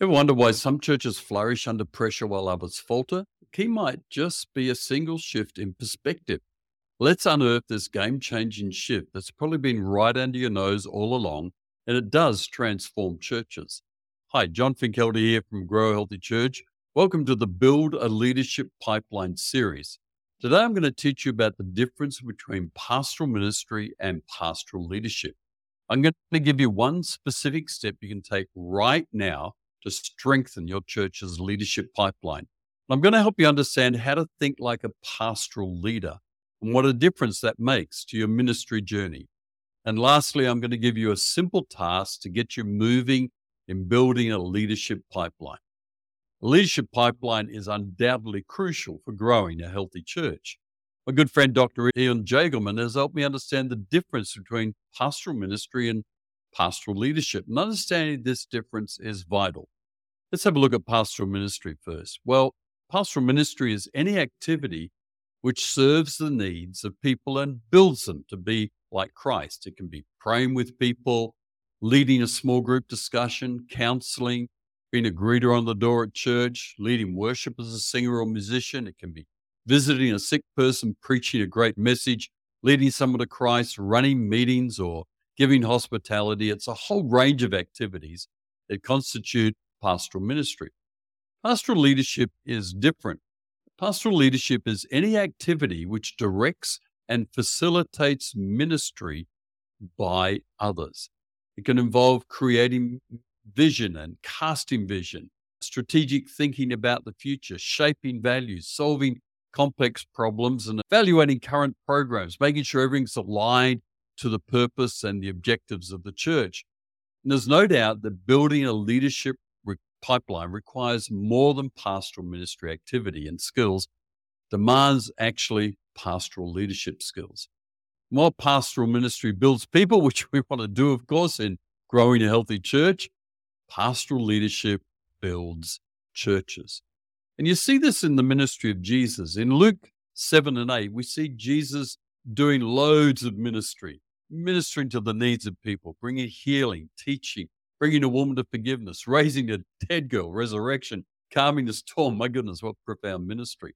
Ever wonder why some churches flourish under pressure while others falter? The key might just be a single shift in perspective. Let's unearth this game changing shift that's probably been right under your nose all along, and it does transform churches. Hi, John Finkelde here from Grow Healthy Church. Welcome to the Build a Leadership Pipeline series. Today I'm going to teach you about the difference between pastoral ministry and pastoral leadership. I'm going to give you one specific step you can take right now to strengthen your church's leadership pipeline. I'm going to help you understand how to think like a pastoral leader and what a difference that makes to your ministry journey. And lastly, I'm going to give you a simple task to get you moving in building a leadership pipeline. A leadership pipeline is undoubtedly crucial for growing a healthy church. My good friend Dr. Ian Jagelman has helped me understand the difference between pastoral ministry and pastoral leadership. And understanding this difference is vital. Let's have a look at pastoral ministry first. Well, pastoral ministry is any activity which serves the needs of people and builds them to be like Christ. It can be praying with people, leading a small group discussion, counseling, being a greeter on the door at church, leading worship as a singer or musician. It can be visiting a sick person, preaching a great message, leading someone to Christ, running meetings, or giving hospitality. It's a whole range of activities that constitute pastoral ministry. Pastoral leadership is different. Pastoral leadership is any activity which directs and facilitates ministry by others. It can involve creating vision and casting vision, strategic thinking about the future, shaping values, solving complex problems, and evaluating current programs, making sure everything's aligned to the purpose and the objectives of the church. And there's no doubt that building a leadership re- pipeline requires more than pastoral ministry activity and skills, demands actually pastoral leadership skills. More pastoral ministry builds people, which we want to do, of course, in growing a healthy church. Pastoral leadership builds churches. And you see this in the ministry of Jesus. In Luke 7 and 8, we see Jesus doing loads of ministry ministering to the needs of people, bringing healing, teaching, bringing a woman to forgiveness, raising a dead girl, resurrection, calming the storm. My goodness, what profound ministry.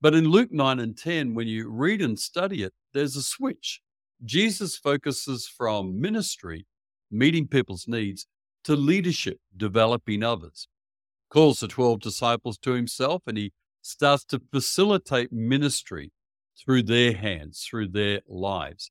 But in Luke 9 and 10, when you read and study it, there's a switch. Jesus focuses from ministry, meeting people's needs, to leadership, developing others. Calls the 12 disciples to himself, and he starts to facilitate ministry through their hands, through their lives.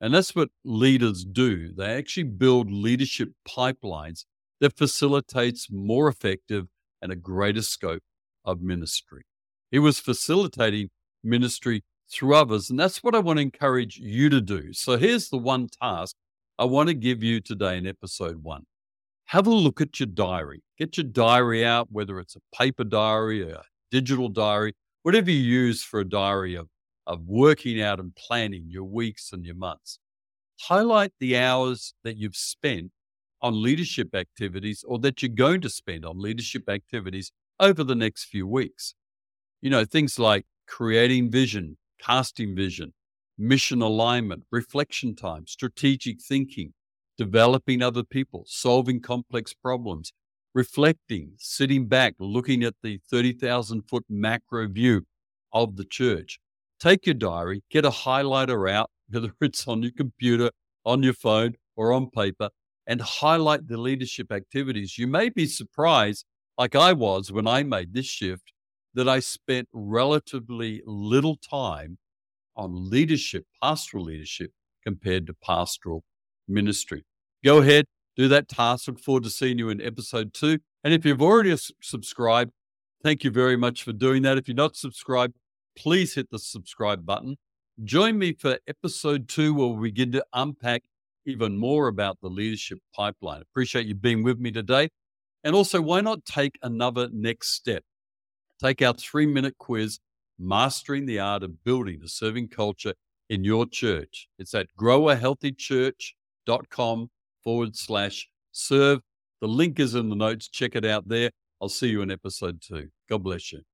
And that's what leaders do. They actually build leadership pipelines that facilitates more effective and a greater scope of ministry. He was facilitating ministry through others. And that's what I want to encourage you to do. So here's the one task I want to give you today in episode one. Have a look at your diary. Get your diary out, whether it's a paper diary, a digital diary, whatever you use for a diary of of working out and planning your weeks and your months. Highlight the hours that you've spent on leadership activities or that you're going to spend on leadership activities over the next few weeks. You know, things like creating vision, casting vision, mission alignment, reflection time, strategic thinking, developing other people, solving complex problems, reflecting, sitting back, looking at the 30,000 foot macro view of the church, take your diary, get a highlighter out, whether it's on your computer, on your phone, or on paper, and highlight the leadership activities. You may be surprised, like I was when I made this shift, that I spent relatively little time on leadership, pastoral leadership, compared to pastoral ministry. Go ahead, do that task. Look forward to seeing you in episode two. And if you've already subscribed, thank you very much for doing that. If you're not subscribed, please hit the subscribe button. Join me for episode two, where we begin to unpack even more about the leadership pipeline. Appreciate you being with me today. And also, why not take another next step? Take our three minute quiz, Mastering the Art of Building a Serving Culture in Your Church. It's at growahealthychurch.com forward slash serve. The link is in the notes. Check it out there. I'll see you in episode two. God bless you.